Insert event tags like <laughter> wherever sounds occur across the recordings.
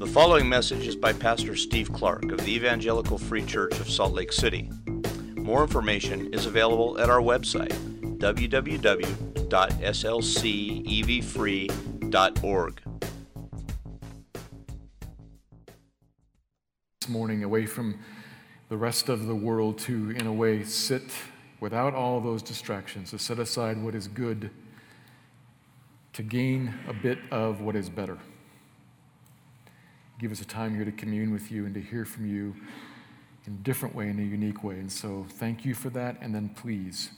The following message is by Pastor Steve Clark of the Evangelical Free Church of Salt Lake City. More information is available at our website, www.slcevfree.org. This morning, away from the rest of the world, to, in a way, sit without all those distractions, to set aside what is good, to gain a bit of what is better give us a time here to commune with you and to hear from you in a different way, in a unique way. And so thank you for that. And then please,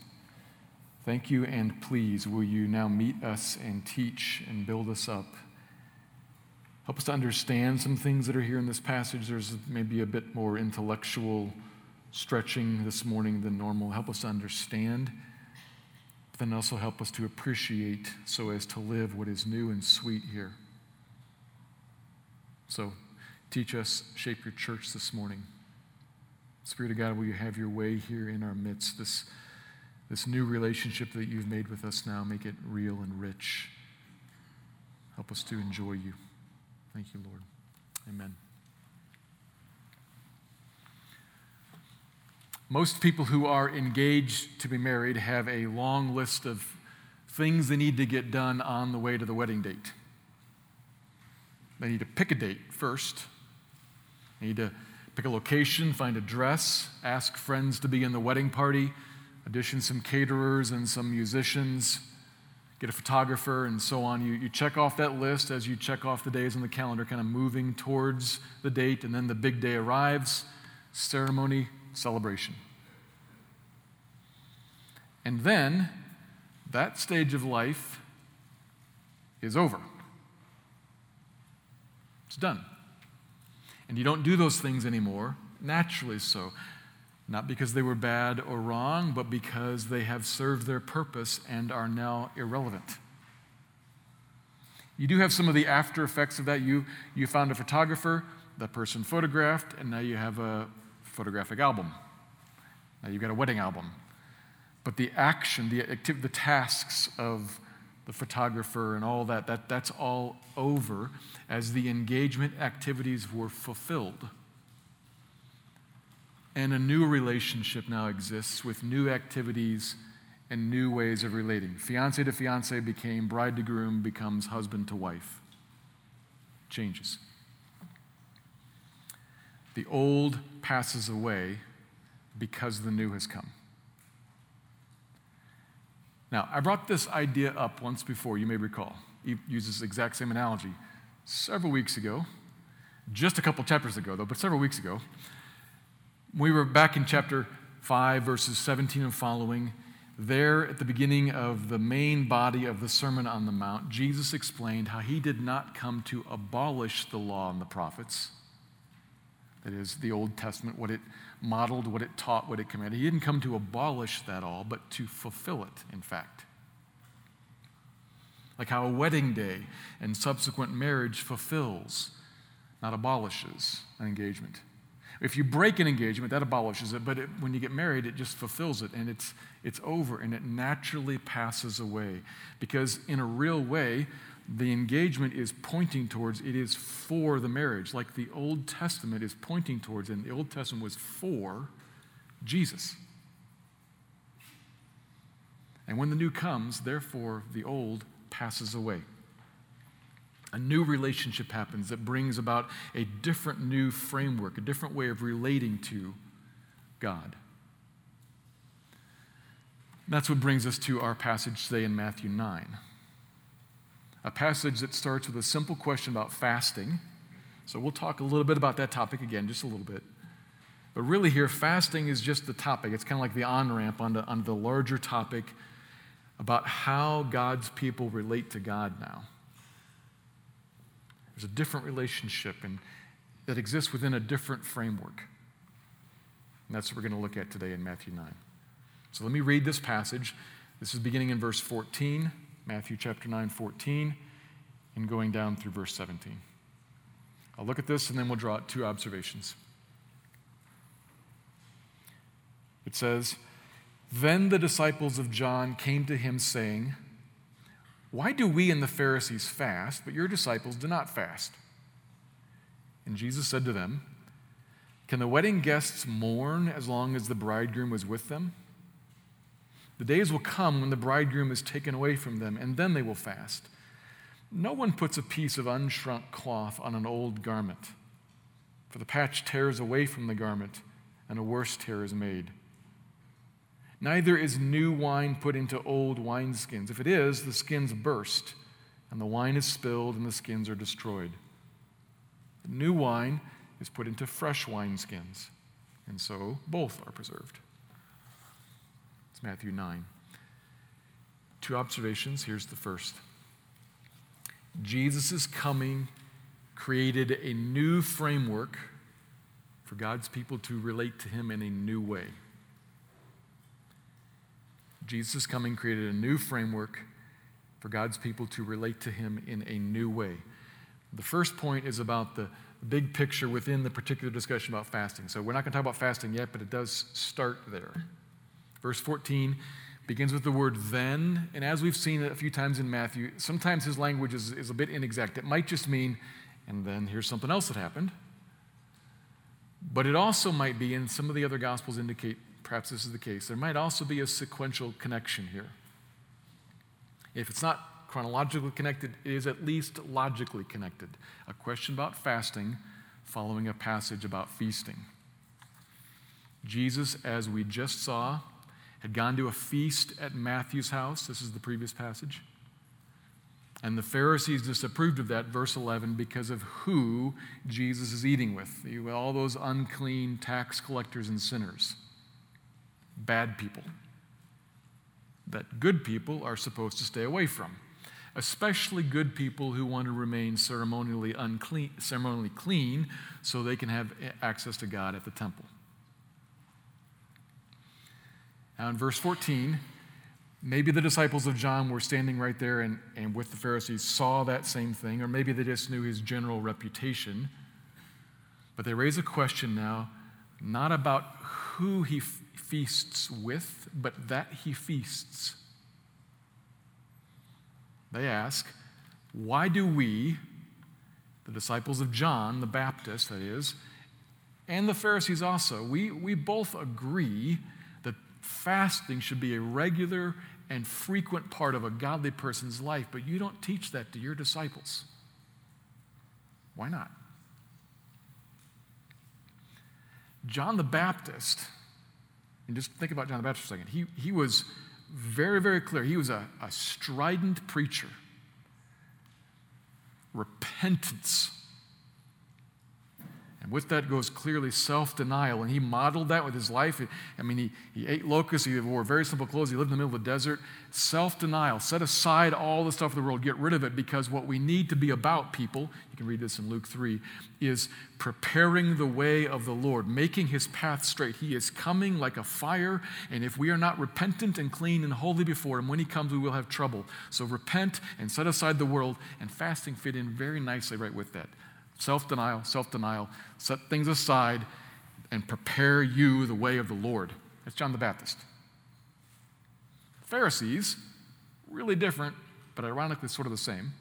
thank you and please, will you now meet us and teach and build us up? Help us to understand some things that are here in this passage. There's maybe a bit more intellectual stretching this morning than normal. Help us to understand, but then also help us to appreciate so as to live what is new and sweet here. So teach us, shape your church this morning. Spirit of God, will you have your way here in our midst? This, this new relationship that you've made with us now, make it real and rich. Help us to enjoy you. Thank you, Lord. Amen. Most people who are engaged to be married have a long list of things they need to get done on the way to the wedding date. They need to pick a date first. They need to pick a location, find a dress, ask friends to be in the wedding party, audition some caterers and some musicians, get a photographer, and so on. You, you check off that list as you check off the days on the calendar, kind of moving towards the date, and then the big day arrives ceremony, celebration. And then that stage of life is over. It's done. And you don't do those things anymore, naturally so. Not because they were bad or wrong, but because they have served their purpose and are now irrelevant. You do have some of the after effects of that. You, you found a photographer, that person photographed, and now you have a photographic album. Now you've got a wedding album. But the action, the, activ- the tasks of the photographer and all that, that that's all over as the engagement activities were fulfilled. And a new relationship now exists with new activities and new ways of relating. Fiance to fiance became bride to groom, becomes husband to wife. Changes. The old passes away because the new has come. Now, I brought this idea up once before, you may recall. He uses this exact same analogy. Several weeks ago, just a couple chapters ago, though, but several weeks ago, we were back in chapter 5, verses 17 and following. There, at the beginning of the main body of the Sermon on the Mount, Jesus explained how he did not come to abolish the law and the prophets. That is, the Old Testament, what it modeled, what it taught, what it commanded. He didn't come to abolish that all, but to fulfill it, in fact. Like how a wedding day and subsequent marriage fulfills, not abolishes, an engagement. If you break an engagement, that abolishes it, but it, when you get married, it just fulfills it and it's, it's over and it naturally passes away. Because in a real way, the engagement is pointing towards, it is for the marriage, like the Old Testament is pointing towards, and the Old Testament was for Jesus. And when the new comes, therefore, the old passes away. A new relationship happens that brings about a different new framework, a different way of relating to God. That's what brings us to our passage today in Matthew 9 a passage that starts with a simple question about fasting. So we'll talk a little bit about that topic again, just a little bit. But really, here, fasting is just the topic. It's kind of like the on ramp on the, on the larger topic about how God's people relate to God now. There's a different relationship and, that exists within a different framework. And that's what we're going to look at today in Matthew 9. So let me read this passage. This is beginning in verse 14. Matthew chapter 9, 14, and going down through verse 17. I'll look at this and then we'll draw two observations. It says, Then the disciples of John came to him, saying, Why do we and the Pharisees fast, but your disciples do not fast? And Jesus said to them, Can the wedding guests mourn as long as the bridegroom is with them? The days will come when the bridegroom is taken away from them, and then they will fast. No one puts a piece of unshrunk cloth on an old garment, for the patch tears away from the garment, and a worse tear is made. Neither is new wine put into old wineskins. If it is, the skins burst, and the wine is spilled, and the skins are destroyed. The new wine is put into fresh wineskins, and so both are preserved. Matthew 9. Two observations. Here's the first Jesus' coming created a new framework for God's people to relate to Him in a new way. Jesus' coming created a new framework for God's people to relate to Him in a new way. The first point is about the big picture within the particular discussion about fasting. So we're not going to talk about fasting yet, but it does start there. Verse 14 begins with the word then, and as we've seen a few times in Matthew, sometimes his language is, is a bit inexact. It might just mean, and then here's something else that happened. But it also might be, and some of the other Gospels indicate perhaps this is the case, there might also be a sequential connection here. If it's not chronologically connected, it is at least logically connected. A question about fasting following a passage about feasting. Jesus, as we just saw, had gone to a feast at Matthew's house. This is the previous passage. And the Pharisees disapproved of that, verse 11, because of who Jesus is eating with all those unclean tax collectors and sinners bad people that good people are supposed to stay away from, especially good people who want to remain ceremonially unclean, ceremonially clean so they can have access to God at the temple. Now in verse 14, maybe the disciples of John were standing right there and, and with the Pharisees saw that same thing, or maybe they just knew his general reputation. But they raise a question now, not about who he feasts with, but that he feasts. They ask, Why do we, the disciples of John the Baptist, that is, and the Pharisees also, we, we both agree fasting should be a regular and frequent part of a godly person's life, but you don't teach that to your disciples. Why not? John the Baptist and just think about John the Baptist for a second. He, he was very, very clear. He was a, a strident preacher. Repentance. With that goes clearly self denial. And he modeled that with his life. I mean, he, he ate locusts, he wore very simple clothes, he lived in the middle of the desert self denial. Set aside all the stuff of the world, get rid of it, because what we need to be about, people, you can read this in Luke 3, is preparing the way of the Lord, making his path straight. He is coming like a fire, and if we are not repentant and clean and holy before him, when he comes, we will have trouble. So repent and set aside the world, and fasting fit in very nicely right with that. Self denial, self denial, set things aside, and prepare you the way of the Lord. That's John the Baptist. Pharisees, really different, but ironically sort of the same.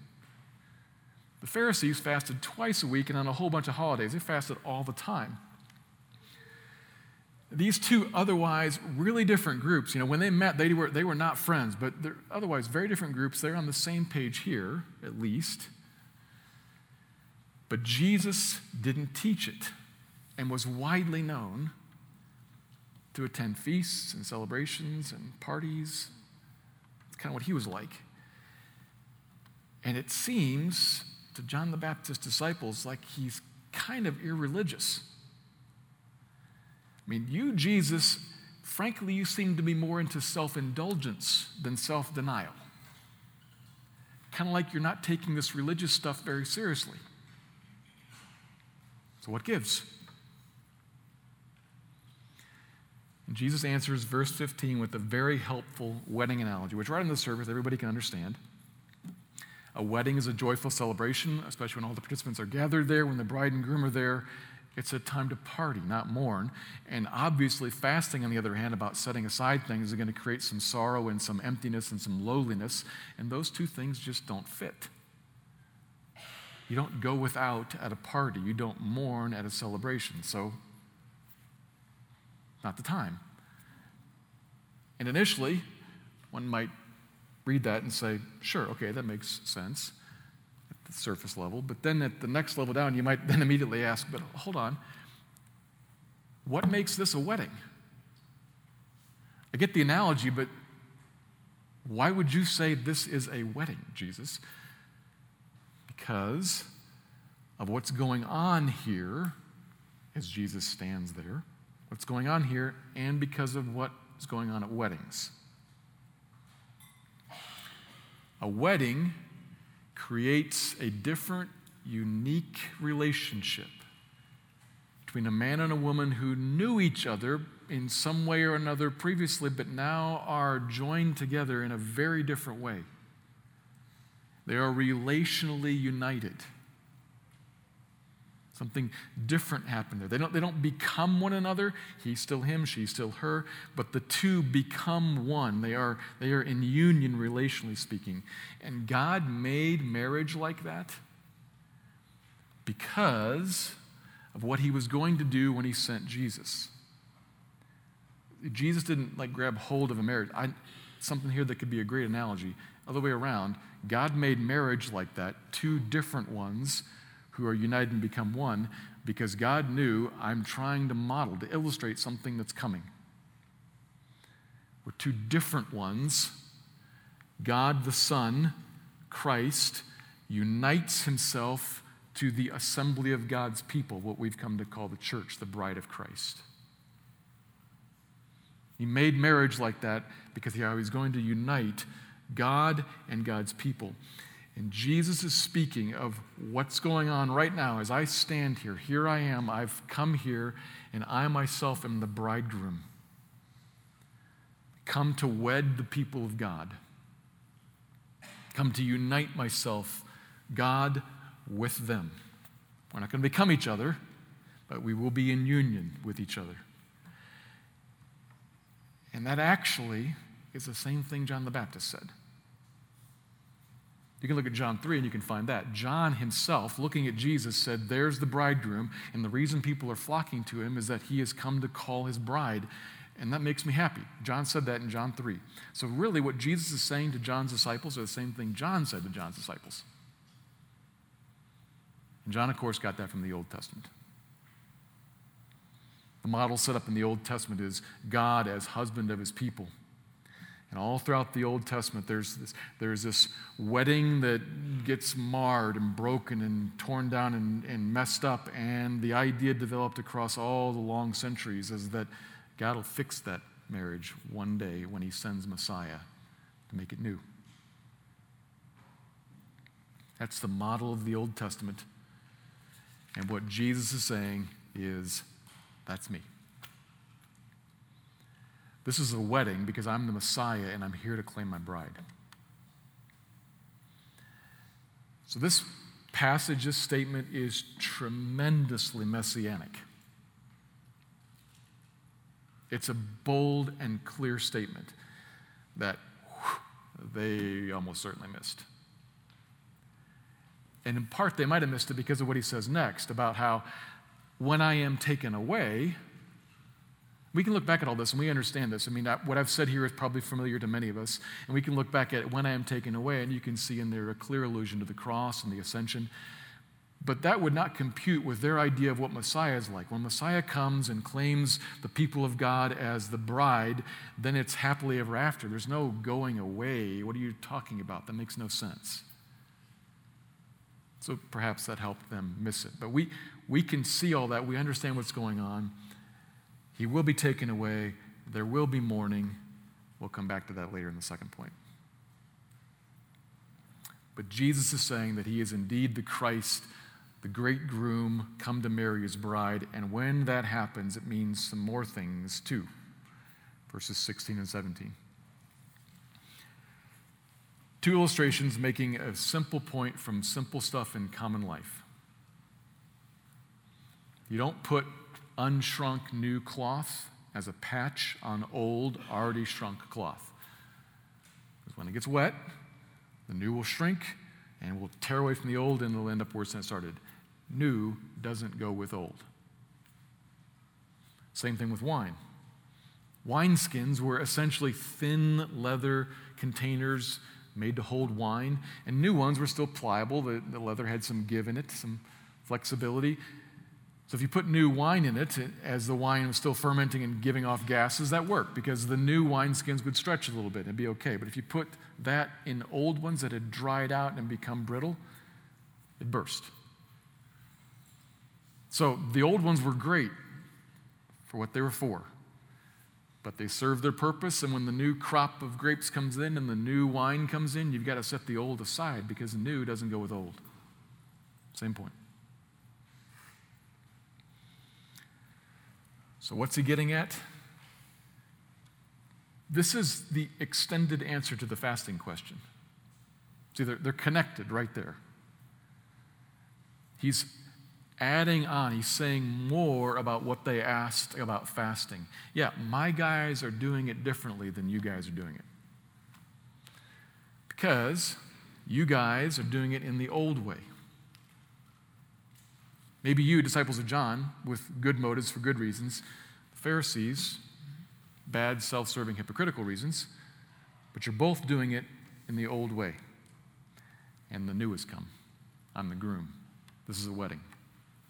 The Pharisees fasted twice a week and on a whole bunch of holidays. They fasted all the time. These two otherwise really different groups, you know, when they met, they were, they were not friends, but they're otherwise very different groups. They're on the same page here, at least. But Jesus didn't teach it and was widely known to attend feasts and celebrations and parties It's kind of what he was like. And it seems to John the Baptist's disciples like he's kind of irreligious. I mean, you, Jesus, frankly, you seem to be more into self indulgence than self denial. Kind of like you're not taking this religious stuff very seriously. So, what gives? And Jesus answers verse 15 with a very helpful wedding analogy, which right in the service everybody can understand. A wedding is a joyful celebration, especially when all the participants are gathered there, when the bride and groom are there. It's a time to party, not mourn. And obviously, fasting, on the other hand, about setting aside things, is going to create some sorrow and some emptiness and some lowliness. And those two things just don't fit. You don't go without at a party. You don't mourn at a celebration. So, not the time. And initially, one might read that and say, sure, okay, that makes sense at the surface level. But then at the next level down, you might <laughs> then immediately ask, but hold on, what makes this a wedding? I get the analogy, but why would you say this is a wedding, Jesus? Because of what's going on here as Jesus stands there, what's going on here, and because of what is going on at weddings. A wedding creates a different, unique relationship between a man and a woman who knew each other in some way or another previously, but now are joined together in a very different way. They are relationally united. Something different happened there. They don't, they don't become one another. He's still him, she's still her, but the two become one. They are, they are in union, relationally speaking. And God made marriage like that because of what he was going to do when he sent Jesus. Jesus didn't like grab hold of a marriage. I, something here that could be a great analogy. Other way around, God made marriage like that, two different ones who are united and become one because God knew I'm trying to model, to illustrate something that's coming. We're two different ones. God the Son, Christ, unites himself to the assembly of God's people, what we've come to call the church, the bride of Christ. He made marriage like that because he was going to unite God and God's people. And Jesus is speaking of what's going on right now as I stand here. Here I am. I've come here, and I myself am the bridegroom. Come to wed the people of God. Come to unite myself, God, with them. We're not going to become each other, but we will be in union with each other. And that actually is the same thing John the Baptist said. You can look at John 3 and you can find that. John himself, looking at Jesus, said, There's the bridegroom. And the reason people are flocking to him is that he has come to call his bride. And that makes me happy. John said that in John 3. So, really, what Jesus is saying to John's disciples are the same thing John said to John's disciples. And John, of course, got that from the Old Testament. The model set up in the Old Testament is God as husband of his people. And all throughout the Old Testament, there's this, there's this wedding that gets marred and broken and torn down and, and messed up. And the idea developed across all the long centuries is that God will fix that marriage one day when He sends Messiah to make it new. That's the model of the Old Testament. And what Jesus is saying is, that's me. This is a wedding because I'm the Messiah and I'm here to claim my bride. So, this passage, this statement is tremendously messianic. It's a bold and clear statement that whew, they almost certainly missed. And in part, they might have missed it because of what he says next about how when I am taken away, we can look back at all this and we understand this. I mean, what I've said here is probably familiar to many of us. And we can look back at when I am taken away, and you can see in there a clear allusion to the cross and the ascension. But that would not compute with their idea of what Messiah is like. When Messiah comes and claims the people of God as the bride, then it's happily ever after. There's no going away. What are you talking about? That makes no sense. So perhaps that helped them miss it. But we, we can see all that. We understand what's going on. He will be taken away. There will be mourning. We'll come back to that later in the second point. But Jesus is saying that he is indeed the Christ, the great groom, come to marry his bride. And when that happens, it means some more things too. Verses 16 and 17. Two illustrations making a simple point from simple stuff in common life. You don't put unshrunk new cloth as a patch on old, already shrunk cloth. Because when it gets wet, the new will shrink and we'll tear away from the old and it'll end up worse than it started. New doesn't go with old. Same thing with wine. Wineskins were essentially thin leather containers made to hold wine, and new ones were still pliable. The, the leather had some give in it, some flexibility. So if you put new wine in it, as the wine was still fermenting and giving off gases, that worked because the new wineskins would stretch a little bit and be okay. But if you put that in old ones that had dried out and become brittle, it burst. So the old ones were great for what they were for. But they serve their purpose, and when the new crop of grapes comes in and the new wine comes in, you've got to set the old aside because new doesn't go with old. Same point. So, what's he getting at? This is the extended answer to the fasting question. See, they're, they're connected right there. He's adding on, he's saying more about what they asked about fasting. Yeah, my guys are doing it differently than you guys are doing it. Because you guys are doing it in the old way. Maybe you, disciples of John, with good motives for good reasons, Pharisees, bad, self serving, hypocritical reasons, but you're both doing it in the old way. And the new has come. I'm the groom. This is a wedding.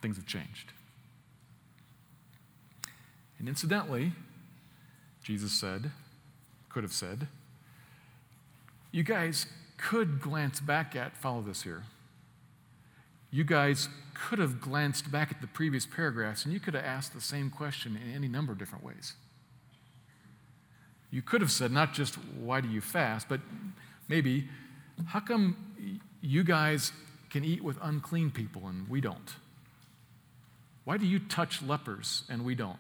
Things have changed. And incidentally, Jesus said, could have said, you guys could glance back at, follow this here, you guys could have glanced back at the previous paragraphs and you could have asked the same question in any number of different ways. You could have said, not just, why do you fast, but maybe, how come you guys can eat with unclean people and we don't? Why do you touch lepers and we don't?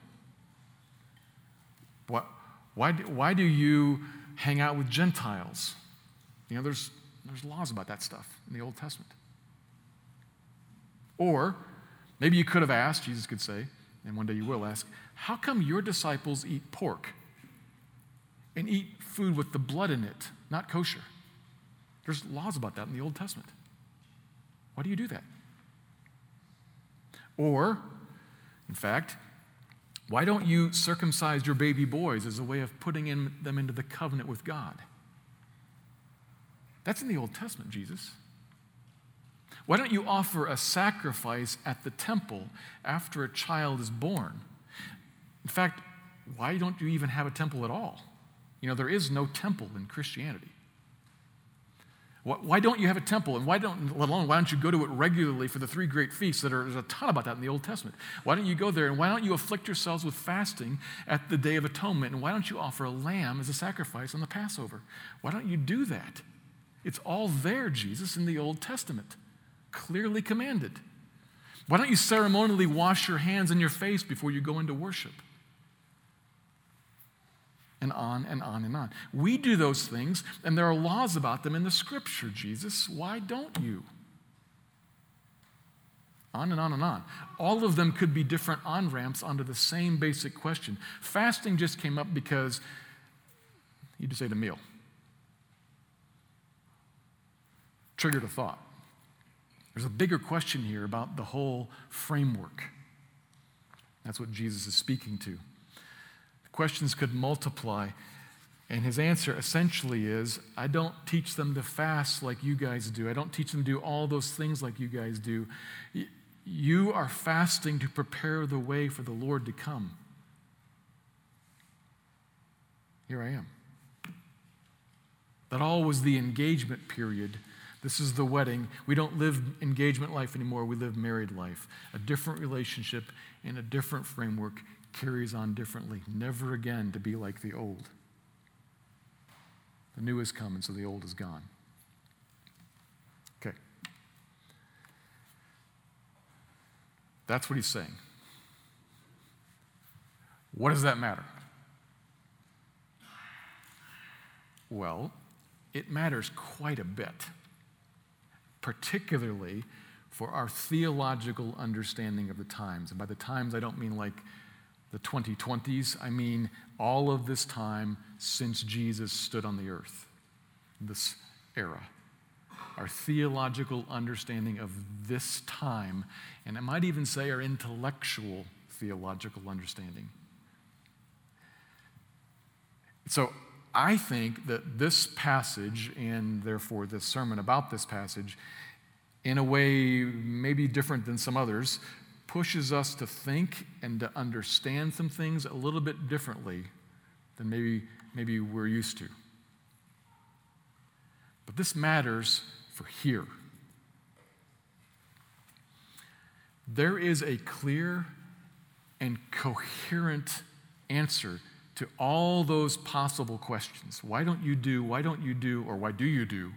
Why, do, why do you hang out with Gentiles? You know, there's, there's laws about that stuff in the Old Testament. Or maybe you could have asked, Jesus could say, and one day you will ask, how come your disciples eat pork and eat food with the blood in it, not kosher? There's laws about that in the Old Testament. Why do you do that? Or, in fact, why don't you circumcise your baby boys as a way of putting in, them into the covenant with God? That's in the Old Testament, Jesus. Why don't you offer a sacrifice at the temple after a child is born? In fact, why don't you even have a temple at all? You know, there is no temple in Christianity. Why don't you have a temple? And why don't, let alone, why don't you go to it regularly for the three great feasts? That are, there's a ton about that in the Old Testament. Why don't you go there? And why don't you afflict yourselves with fasting at the Day of Atonement? And why don't you offer a lamb as a sacrifice on the Passover? Why don't you do that? It's all there, Jesus, in the Old Testament clearly commanded. Why don't you ceremonially wash your hands and your face before you go into worship? And on and on and on. We do those things, and there are laws about them in the scripture, Jesus. Why don't you? On and on and on. All of them could be different on ramps onto the same basic question. Fasting just came up because you just ate a meal, triggered a thought. There's a bigger question here about the whole framework. That's what Jesus is speaking to. The questions could multiply, and his answer essentially is I don't teach them to fast like you guys do. I don't teach them to do all those things like you guys do. You are fasting to prepare the way for the Lord to come. Here I am. That all was the engagement period this is the wedding. We don't live engagement life anymore, we live married life. A different relationship in a different framework carries on differently, never again to be like the old. The new has come, and so the old is gone. Okay. That's what he's saying. What does that matter? Well, it matters quite a bit particularly for our theological understanding of the times. And by the times, I don't mean like the 2020s, I mean all of this time since Jesus stood on the earth, this era. our theological understanding of this time, and I might even say our intellectual theological understanding. So I think that this passage, and therefore this sermon about this passage, in a way maybe different than some others, pushes us to think and to understand some things a little bit differently than maybe, maybe we're used to. But this matters for here. There is a clear and coherent answer to all those possible questions. Why don't you do, why don't you do, or why do you do?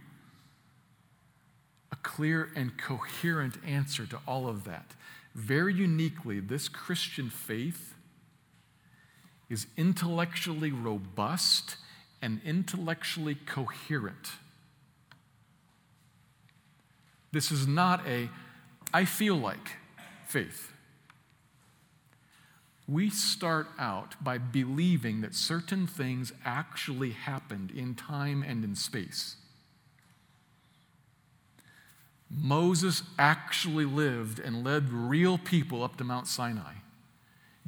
A clear and coherent answer to all of that. Very uniquely, this Christian faith is intellectually robust and intellectually coherent. This is not a, I feel like faith we start out by believing that certain things actually happened in time and in space. Moses actually lived and led real people up to Mount Sinai.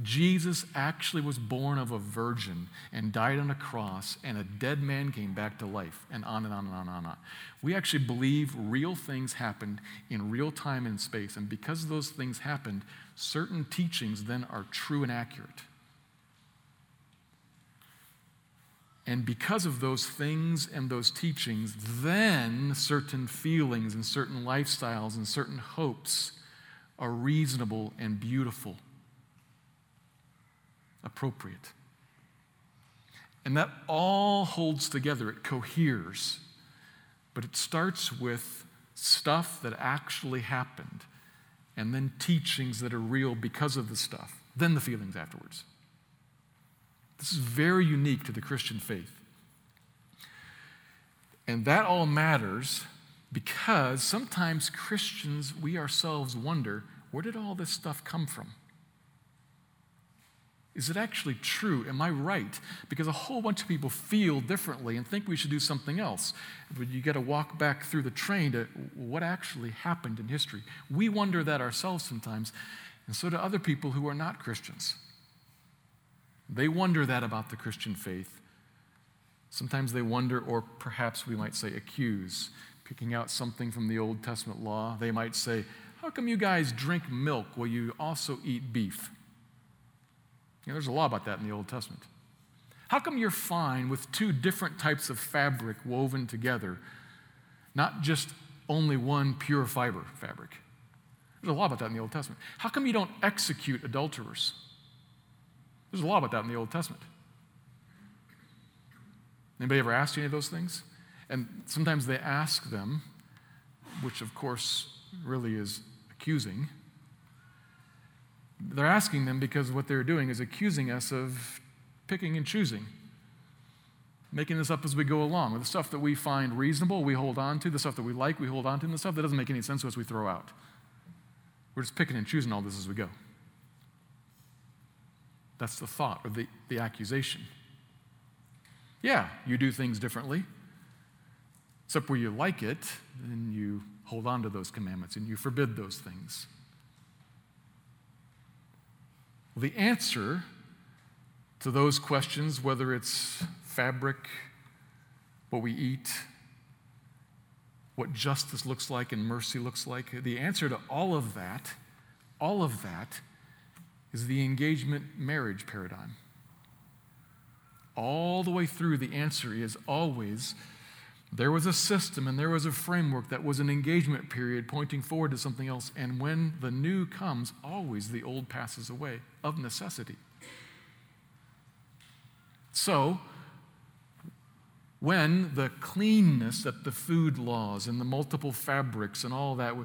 Jesus actually was born of a virgin and died on a cross, and a dead man came back to life, and on and on and on and on. We actually believe real things happened in real time and space, and because those things happened, certain teachings then are true and accurate. And because of those things and those teachings, then certain feelings and certain lifestyles and certain hopes are reasonable and beautiful appropriate. And that all holds together, it coheres. But it starts with stuff that actually happened, and then teachings that are real because of the stuff, then the feelings afterwards. This is very unique to the Christian faith. And that all matters because sometimes Christians, we ourselves wonder where did all this stuff come from? Is it actually true? Am I right? Because a whole bunch of people feel differently and think we should do something else. But you got to walk back through the train to what actually happened in history. We wonder that ourselves sometimes, and so do other people who are not Christians. They wonder that about the Christian faith. Sometimes they wonder, or perhaps we might say accuse, picking out something from the Old Testament law. They might say, How come you guys drink milk while you also eat beef? Know, there's a law about that in the Old Testament. How come you're fine with two different types of fabric woven together, not just only one pure fiber fabric? There's a law about that in the Old Testament. How come you don't execute adulterers? There's a law about that in the Old Testament. Anybody ever asked you any of those things? And sometimes they ask them, which of course really is accusing. They're asking them because what they're doing is accusing us of picking and choosing, making this up as we go along. The stuff that we find reasonable, we hold on to. The stuff that we like, we hold on to. And the stuff that doesn't make any sense to us, we throw out. We're just picking and choosing all this as we go. That's the thought or the, the accusation. Yeah, you do things differently, except where you like it, then you hold on to those commandments and you forbid those things. Well, the answer to those questions, whether it's fabric, what we eat, what justice looks like and mercy looks like, the answer to all of that, all of that, is the engagement marriage paradigm. All the way through, the answer is always there was a system and there was a framework that was an engagement period pointing forward to something else. And when the new comes, always the old passes away of necessity. So, when the cleanness that the food laws and the multiple fabrics and all that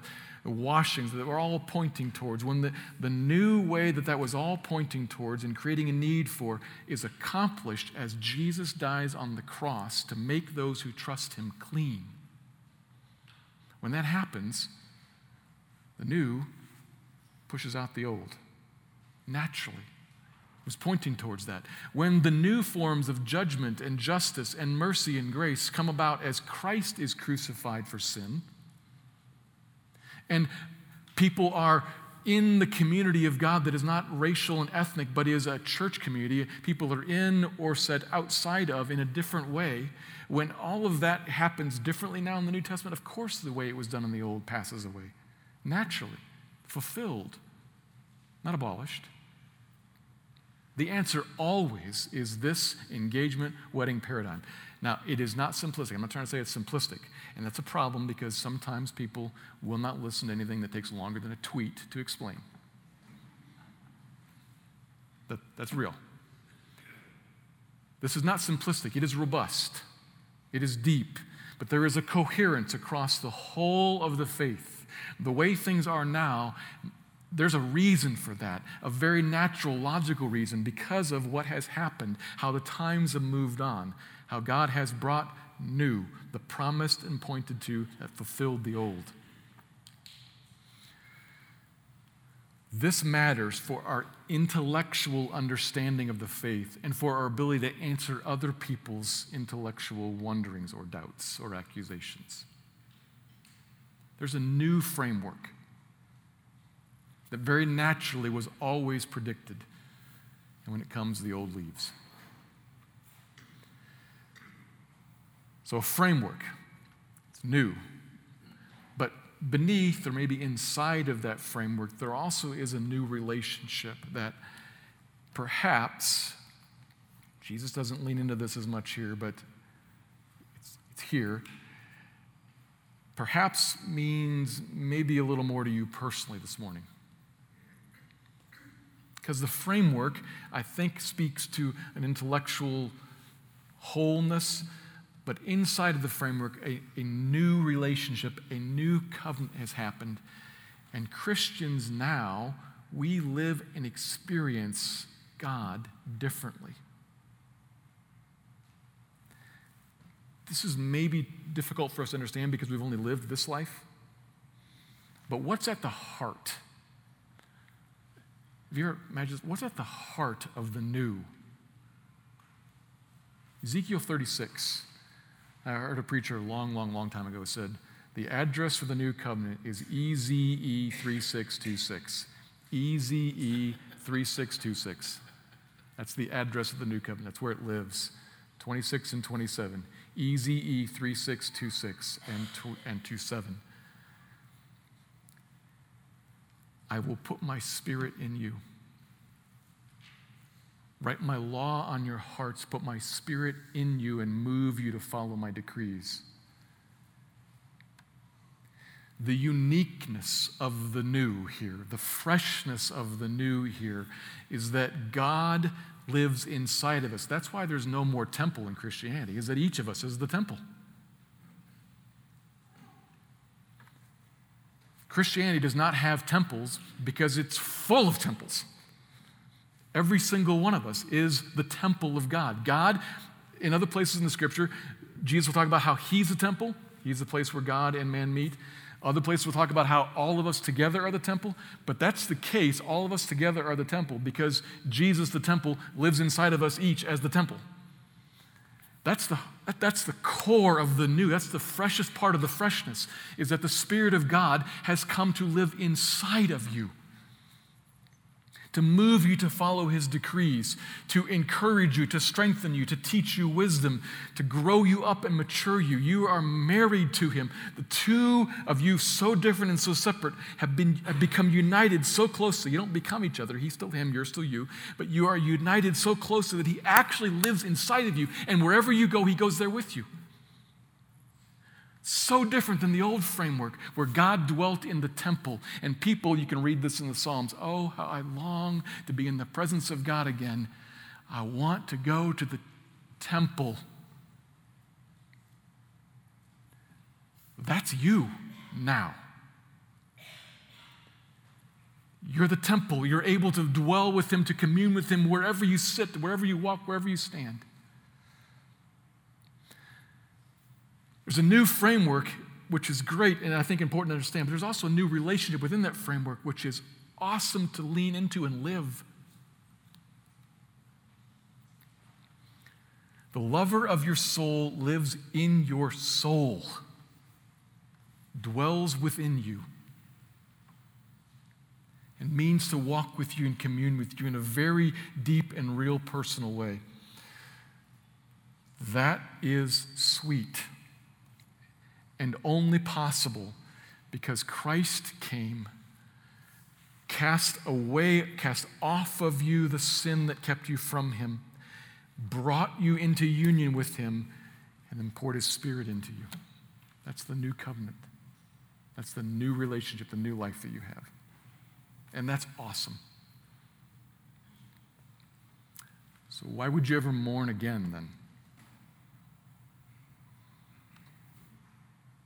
washings that were all pointing towards, when the, the new way that that was all pointing towards and creating a need for is accomplished as Jesus dies on the cross to make those who trust him clean. When that happens, the new pushes out the old naturally. Was pointing towards that. When the new forms of judgment and justice and mercy and grace come about as Christ is crucified for sin, And people are in the community of God that is not racial and ethnic, but is a church community. People are in or set outside of in a different way. When all of that happens differently now in the New Testament, of course, the way it was done in the Old passes away. Naturally, fulfilled, not abolished. The answer always is this engagement wedding paradigm. Now, it is not simplistic. I'm not trying to say it's simplistic. And that's a problem because sometimes people will not listen to anything that takes longer than a tweet to explain. That, that's real. This is not simplistic, it is robust, it is deep, but there is a coherence across the whole of the faith. The way things are now, there's a reason for that, a very natural, logical reason because of what has happened, how the times have moved on how God has brought new, the promised and pointed to that fulfilled the old. This matters for our intellectual understanding of the faith and for our ability to answer other people's intellectual wonderings or doubts or accusations. There's a new framework that very naturally was always predicted. And when it comes, the old leaves. So, a framework, it's new. But beneath, or maybe inside of that framework, there also is a new relationship that perhaps, Jesus doesn't lean into this as much here, but it's, it's here, perhaps means maybe a little more to you personally this morning. Because the framework, I think, speaks to an intellectual wholeness but inside of the framework, a, a new relationship, a new covenant has happened. And Christians now, we live and experience God differently. This is maybe difficult for us to understand because we've only lived this life. But what's at the heart? Have you ever imagined what's at the heart of the new? Ezekiel 36. I heard a preacher a long, long, long time ago said, the address for the new covenant is EZE 3626. EZE 3626. That's the address of the new covenant. That's where it lives. 26 and 27. EZE 3626 and, and 27. I will put my spirit in you. Write my law on your hearts, put my spirit in you, and move you to follow my decrees. The uniqueness of the new here, the freshness of the new here, is that God lives inside of us. That's why there's no more temple in Christianity, is that each of us is the temple. Christianity does not have temples because it's full of temples. Every single one of us is the temple of God. God, in other places in the scripture, Jesus will talk about how he's the temple, he's the place where God and man meet. Other places will talk about how all of us together are the temple, but that's the case. All of us together are the temple because Jesus, the temple, lives inside of us each as the temple. That's the, that's the core of the new. That's the freshest part of the freshness, is that the Spirit of God has come to live inside of you to move you to follow his decrees, to encourage you, to strengthen you, to teach you wisdom, to grow you up and mature you. You are married to him. The two of you, so different and so separate, have, been, have become united so closely. You don't become each other. He's still him, you're still you. But you are united so closely that he actually lives inside of you. And wherever you go, he goes there with you. So different than the old framework where God dwelt in the temple. And people, you can read this in the Psalms oh, how I long to be in the presence of God again. I want to go to the temple. That's you now. You're the temple. You're able to dwell with Him, to commune with Him wherever you sit, wherever you walk, wherever you stand. There's a new framework, which is great and I think important to understand, but there's also a new relationship within that framework, which is awesome to lean into and live. The lover of your soul lives in your soul, dwells within you. And means to walk with you and commune with you in a very deep and real personal way. That is sweet and only possible because Christ came, cast away, cast off of you the sin that kept you from Him, brought you into union with Him, and then poured His Spirit into you. That's the new covenant. That's the new relationship, the new life that you have. And that's awesome. So, why would you ever mourn again then?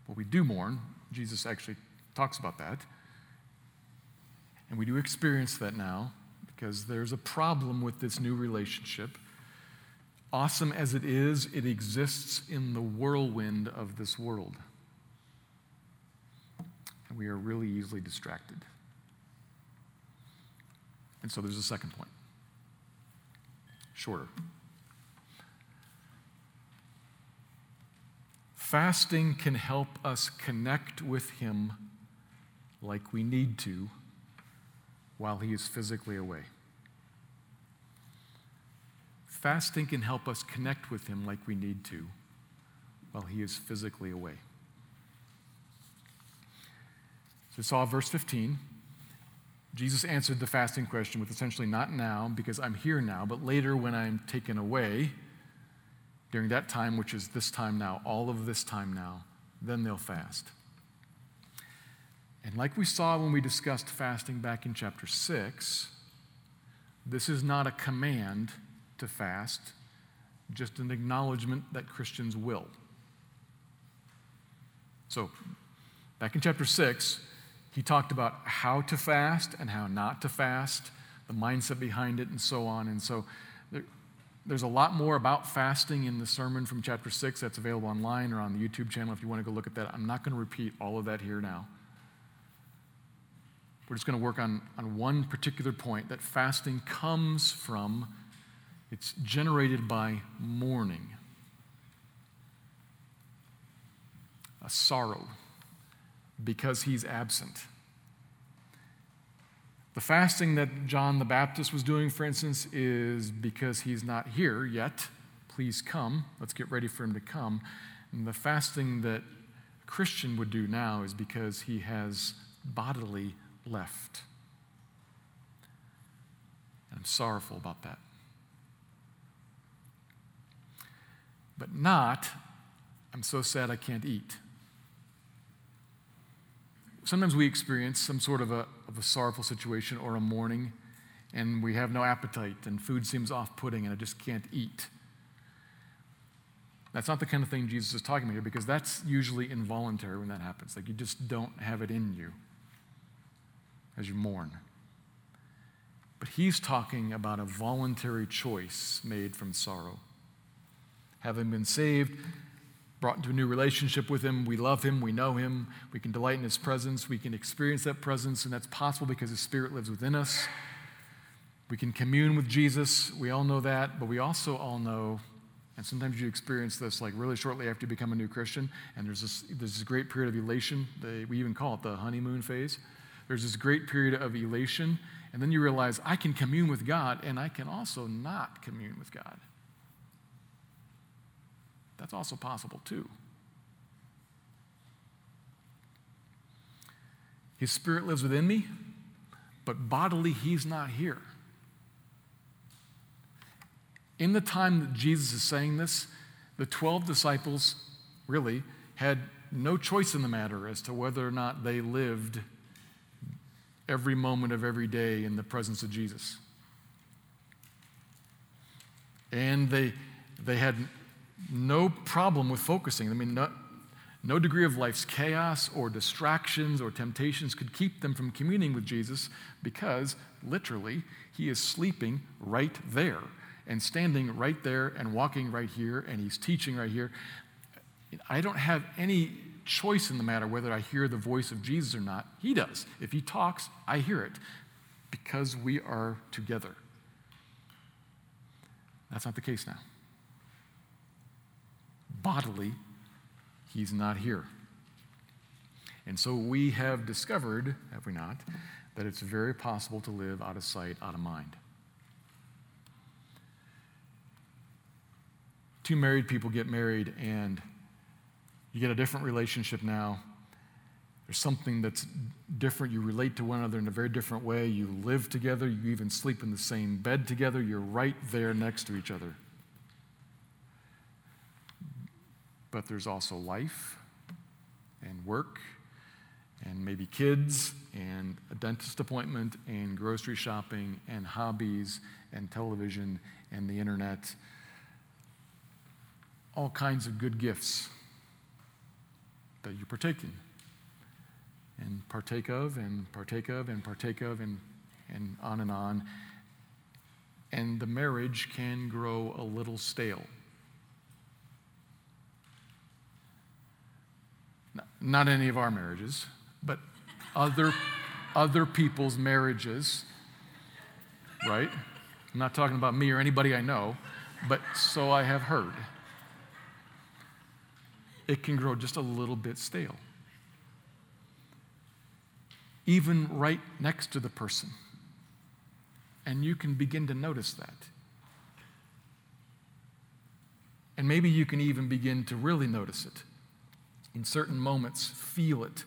Well, we do mourn. Jesus actually talks about that. And we do experience that now because there's a problem with this new relationship. Awesome as it is, it exists in the whirlwind of this world. And we are really easily distracted. And so there's a second point. Shorter. Fasting can help us connect with Him like we need to while He is physically away. Fasting can help us connect with Him like we need to while He is physically away. So, saw verse 15. Jesus answered the fasting question with essentially, not now, because I'm here now, but later when I'm taken away during that time, which is this time now, all of this time now, then they'll fast. And like we saw when we discussed fasting back in chapter 6, this is not a command to fast, just an acknowledgement that Christians will. So, back in chapter 6, he talked about how to fast and how not to fast, the mindset behind it, and so on. And so, there's a lot more about fasting in the sermon from chapter 6 that's available online or on the YouTube channel if you want to go look at that. I'm not going to repeat all of that here now. We're just going to work on, on one particular point that fasting comes from, it's generated by mourning, a sorrow because he's absent. The fasting that John the Baptist was doing, for instance, is because he's not here yet. Please come. Let's get ready for him to come. And the fasting that a Christian would do now is because he has bodily left. I'm sorrowful about that. But not, I'm so sad I can't eat sometimes we experience some sort of a, of a sorrowful situation or a mourning, and we have no appetite, and food seems off putting, and I just can't eat. That's not the kind of thing Jesus is talking about here because that's usually involuntary when that happens. Like you just don't have it in you as you mourn. But he's talking about a voluntary choice made from sorrow. Having been saved, brought into a new relationship with Him. We love Him. We know Him. We can delight in His presence. We can experience that presence, and that's possible because His Spirit lives within us. We can commune with Jesus. We all know that, but we also all know, and sometimes you experience this like really shortly after you become a new Christian, and there's this, there's this great period of elation. They, we even call it the honeymoon phase. There's this great period of elation, and then you realize I can commune with God, and I can also not commune with God. That's also possible too. His spirit lives within me, but bodily, he's not here. In the time that Jesus is saying this, the 12 disciples really had no choice in the matter as to whether or not they lived every moment of every day in the presence of Jesus. And they, they had no problem with focusing. I mean, no, no degree of life's chaos or distractions or temptations could keep them from communing with Jesus because literally he is sleeping right there and standing right there and walking right here and he's teaching right here. I don't have any choice in the matter whether I hear the voice of Jesus or not. He does. If he talks, I hear it because we are together. That's not the case now bodily, he's not here. And so we have discovered, have we not, that it's very possible to live out of sight, out of mind. Two married people get married and you get a different relationship now. There's something that's different. You relate to one another in a very different way. You live together. You even sleep in the same bed together. You're right there next to each other. But there's also life and work and maybe kids and a dentist appointment and grocery shopping and hobbies and television and the internet. All kinds of good gifts that you partake in and partake of and partake of and partake of and, and on and on. And the marriage can grow a little stale. Not any of our marriages, but other, other people's marriages, right? I'm not talking about me or anybody I know, but so I have heard. It can grow just a little bit stale. Even right next to the person. And you can begin to notice that. And maybe you can even begin to really notice it. In certain moments, feel it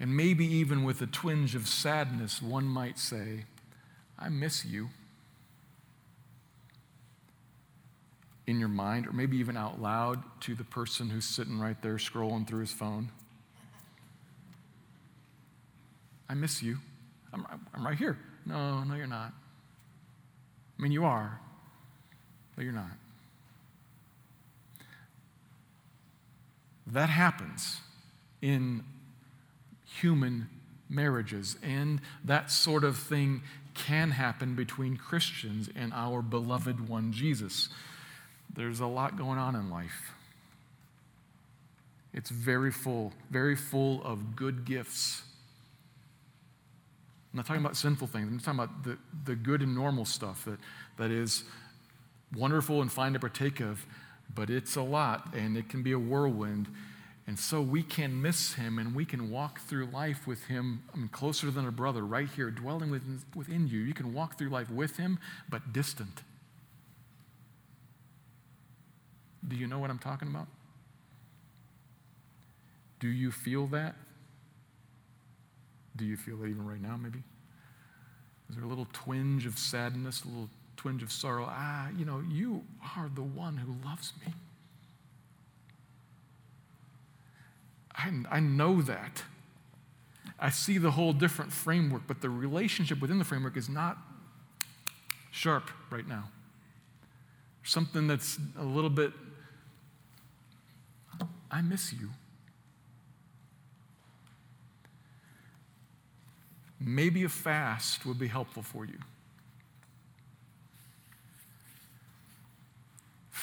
and maybe even with a twinge of sadness, one might say, I miss you. In your mind, or maybe even out loud to the person who's sitting right there scrolling through his phone. I miss you. I'm, I'm right here. No, no, you're not. I mean, you are, but you're not. That happens in human marriages. And that sort of thing can happen between Christians and our beloved one, Jesus. There's a lot going on in life. It's very full, very full of good gifts. I'm not talking about sinful things. I'm talking about the, the good and normal stuff that, that is wonderful and fine to partake of, but it's a lot and it can be a whirlwind and so we can miss him and we can walk through life with him I mean, closer than a brother, right here, dwelling within, within you. You can walk through life with him, but distant. Do you know what I'm talking about? Do you feel that? Do you feel that even right now, maybe? Is there a little twinge of sadness, a little twinge of sorrow? Ah, you know, you are the one who loves me. I, I know that. I see the whole different framework, but the relationship within the framework is not sharp right now. Something that's a little bit, I miss you. Maybe a fast would be helpful for you.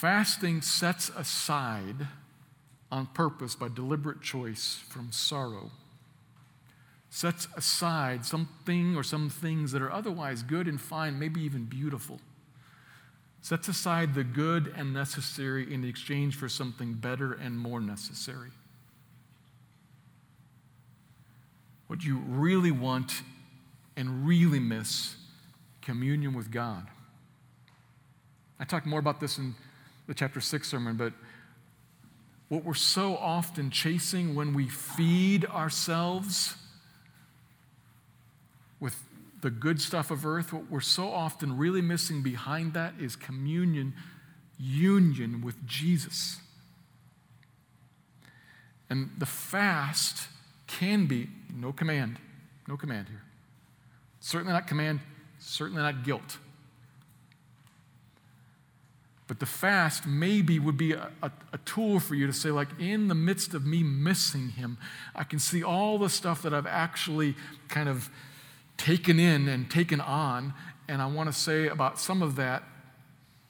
Fasting sets aside on purpose by deliberate choice from sorrow. Sets aside something or some things that are otherwise good and fine, maybe even beautiful. Sets aside the good and necessary in exchange for something better and more necessary. What you really want and really miss communion with God. I talked more about this in the chapter 6 sermon, but what we're so often chasing when we feed ourselves with the good stuff of earth, what we're so often really missing behind that is communion, union with Jesus. And the fast can be no command, no command here. Certainly not command, certainly not guilt. But the fast maybe would be a, a, a, tool for you to say, like, in the midst of me missing him, I can see all the stuff that I've actually kind of taken in and taken on. And I want to say about some of that,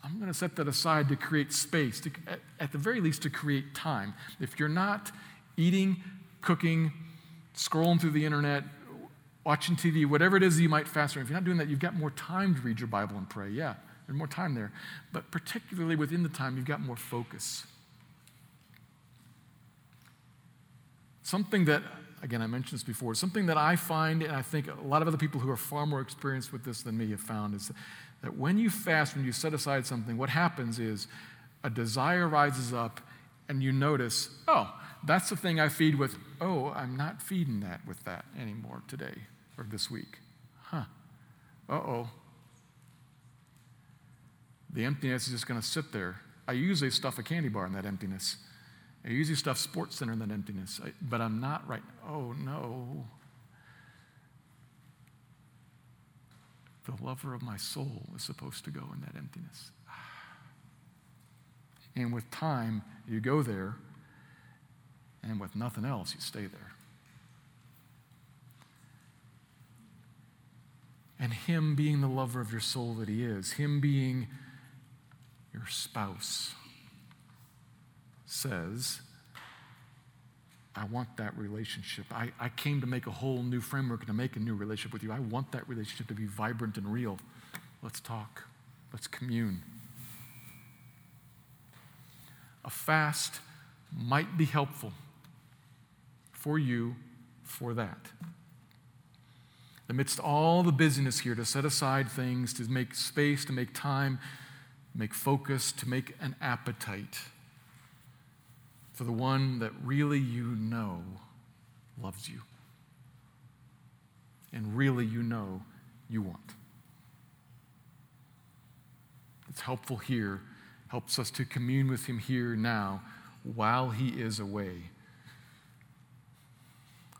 I'm going to set that aside to create space, to, at, at the very least, to create time. If you're not eating, cooking, scrolling through the internet, watching TV, whatever it is you might fast, if you're not doing that, you've got more time to read your Bible and pray. Yeah. More time there. But particularly within the time, you've got more focus. Something that, again, I mentioned this before, something that I find, and I think a lot of other people who are far more experienced with this than me have found, is that when you fast, when you set aside something, what happens is a desire rises up, and you notice, oh, that's the thing I feed with. Oh, I'm not feeding that with that anymore today or this week. Huh. Uh oh. The emptiness is just going to sit there. I usually stuff a candy bar in that emptiness. I usually stuff Sports Center in that emptiness, I, but I'm not right. Oh no. The lover of my soul is supposed to go in that emptiness. <sighs> And with time, you go there, and with nothing else, you stay there. And Him being the lover of your soul that He is, Him being your spouse, says, I want that relationship. I, I came to make a whole new framework, to make a new relationship with you. I want that relationship to be vibrant and real. Let's talk. Let's commune. A fast might be helpful for you for that. Amidst all the busyness here, to set aside things, to make space, to make time, make focus, to make an appetite for the one that really you know loves you and really you know you want. It's helpful here helps us to commune with Him here now while He is away.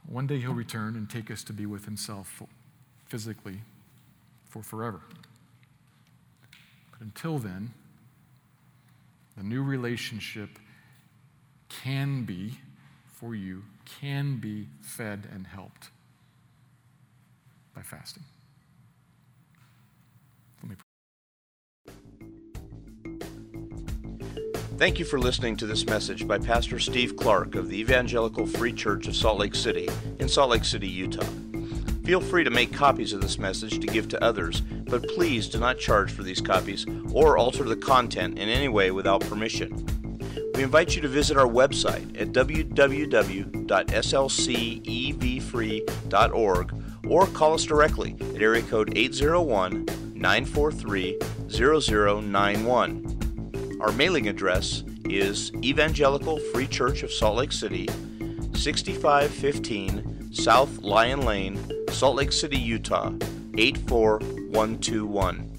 One day He'll return and take us to be with Himself physically for forever. Until then, the new relationship can be, for you, can be fed and helped by fasting. Thank you for listening to this message by Pastor Steve Clark of the Evangelical Free Church of Salt Lake City in Salt Lake City, Utah. Feel free to make copies of this message to give to others, but please do not charge for these copies or alter the content in any way without permission. We invite you to visit our website at www.slcevfree.org or call us directly at area code 801 943 0091. Our mailing address is Evangelical Free Church of Salt Lake City, 6515 South Lion Lane, Salt Lake City, Utah, 84121.